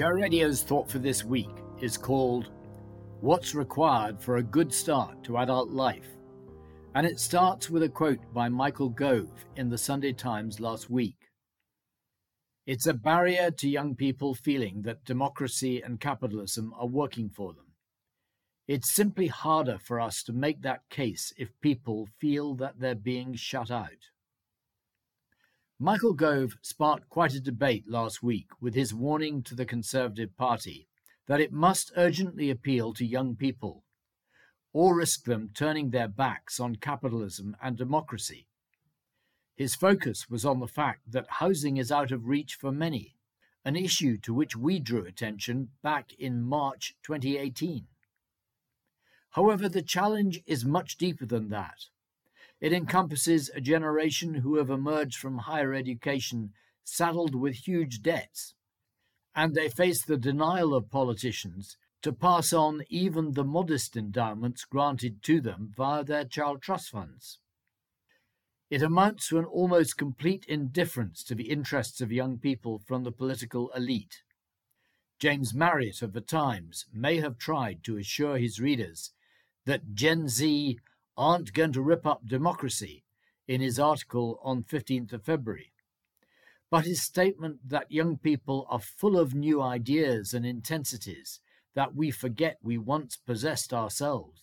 Share Radio's thought for this week is called What's Required for a Good Start to Adult Life? And it starts with a quote by Michael Gove in the Sunday Times last week. It's a barrier to young people feeling that democracy and capitalism are working for them. It's simply harder for us to make that case if people feel that they're being shut out. Michael Gove sparked quite a debate last week with his warning to the Conservative Party that it must urgently appeal to young people or risk them turning their backs on capitalism and democracy. His focus was on the fact that housing is out of reach for many, an issue to which we drew attention back in March 2018. However, the challenge is much deeper than that. It encompasses a generation who have emerged from higher education saddled with huge debts, and they face the denial of politicians to pass on even the modest endowments granted to them via their child trust funds. It amounts to an almost complete indifference to the interests of young people from the political elite. James Marriott of The Times may have tried to assure his readers that Gen Z aren't going to rip up democracy in his article on 15th of February. But his statement that young people are full of new ideas and intensities that we forget we once possessed ourselves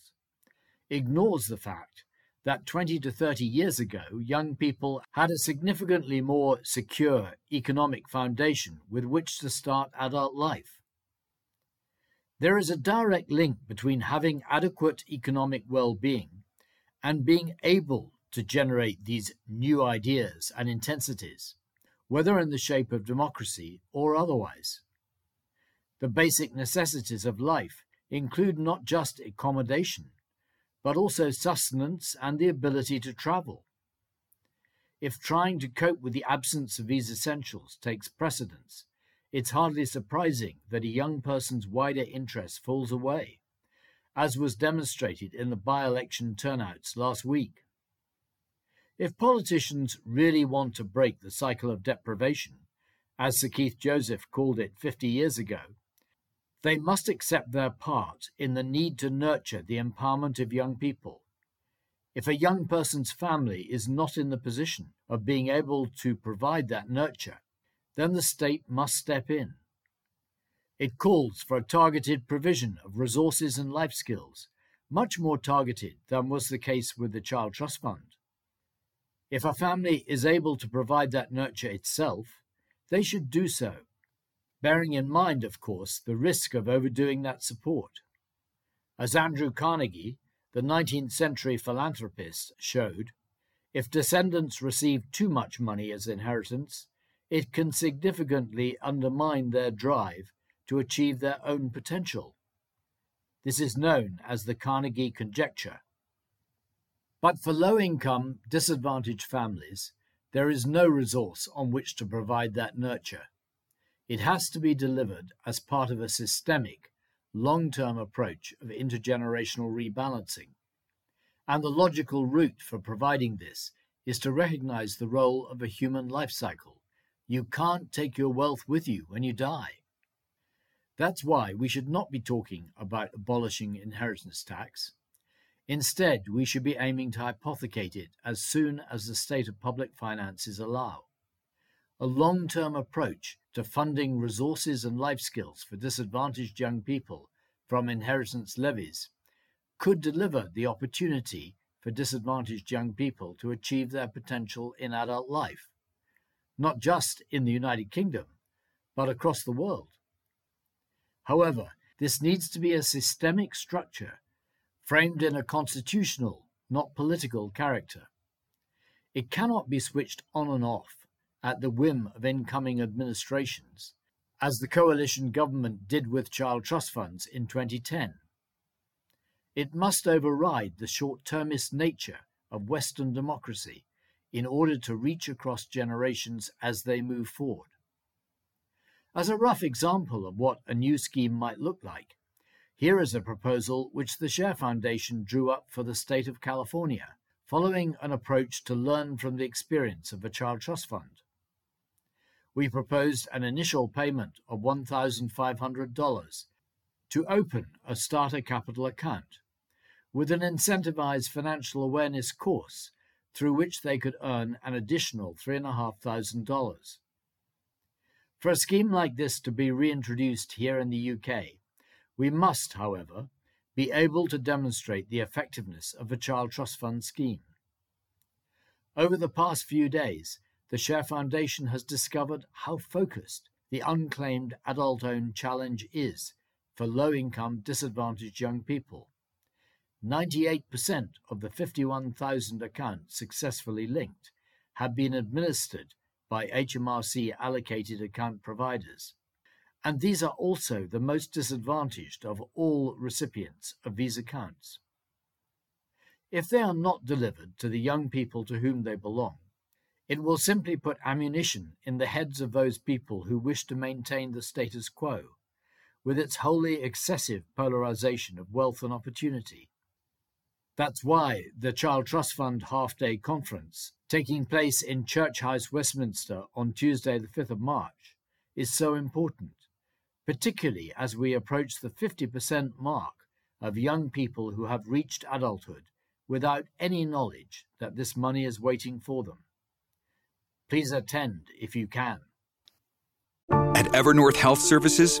ignores the fact that 20 to 30 years ago, young people had a significantly more secure economic foundation with which to start adult life. There is a direct link between having adequate economic well being and being able to generate these new ideas and intensities, whether in the shape of democracy or otherwise. The basic necessities of life include not just accommodation, but also sustenance and the ability to travel. If trying to cope with the absence of these essentials takes precedence, it's hardly surprising that a young person's wider interest falls away as was demonstrated in the by election turnouts last week. If politicians really want to break the cycle of deprivation, as Sir Keith Joseph called it 50 years ago, they must accept their part in the need to nurture the empowerment of young people. If a young person's family is not in the position of being able to provide that nurture, then the state must step in. It calls for a targeted provision of resources and life skills, much more targeted than was the case with the Child Trust Fund. If a family is able to provide that nurture itself, they should do so, bearing in mind, of course, the risk of overdoing that support. As Andrew Carnegie, the 19th century philanthropist, showed, if descendants receive too much money as inheritance, it can significantly undermine their drive to achieve their own potential. This is known as the Carnegie conjecture. But for low income, disadvantaged families, there is no resource on which to provide that nurture. It has to be delivered as part of a systemic, long term approach of intergenerational rebalancing. And the logical route for providing this is to recognize the role of a human life cycle. You can't take your wealth with you when you die. That's why we should not be talking about abolishing inheritance tax. Instead, we should be aiming to hypothecate it as soon as the state of public finances allow. A long term approach to funding resources and life skills for disadvantaged young people from inheritance levies could deliver the opportunity for disadvantaged young people to achieve their potential in adult life, not just in the United Kingdom, but across the world. However, this needs to be a systemic structure framed in a constitutional, not political character. It cannot be switched on and off at the whim of incoming administrations, as the coalition government did with child trust funds in 2010. It must override the short termist nature of Western democracy in order to reach across generations as they move forward. As a rough example of what a new scheme might look like, here is a proposal which the Share Foundation drew up for the state of California, following an approach to learn from the experience of a child trust fund. We proposed an initial payment of $1,500 to open a starter capital account with an incentivized financial awareness course through which they could earn an additional $3,500. For a scheme like this to be reintroduced here in the UK, we must, however, be able to demonstrate the effectiveness of a child trust fund scheme. Over the past few days, the Share Foundation has discovered how focused the unclaimed adult owned challenge is for low income disadvantaged young people 98% of the 51,000 accounts successfully linked have been administered by HMRC allocated account providers. And these are also the most disadvantaged of all recipients of these accounts. If they are not delivered to the young people to whom they belong, it will simply put ammunition in the heads of those people who wish to maintain the status quo, with its wholly excessive polarization of wealth and opportunity that's why the Child Trust Fund half day conference, taking place in Church House, Westminster on Tuesday, the 5th of March, is so important, particularly as we approach the 50% mark of young people who have reached adulthood without any knowledge that this money is waiting for them. Please attend if you can. At Evernorth Health Services,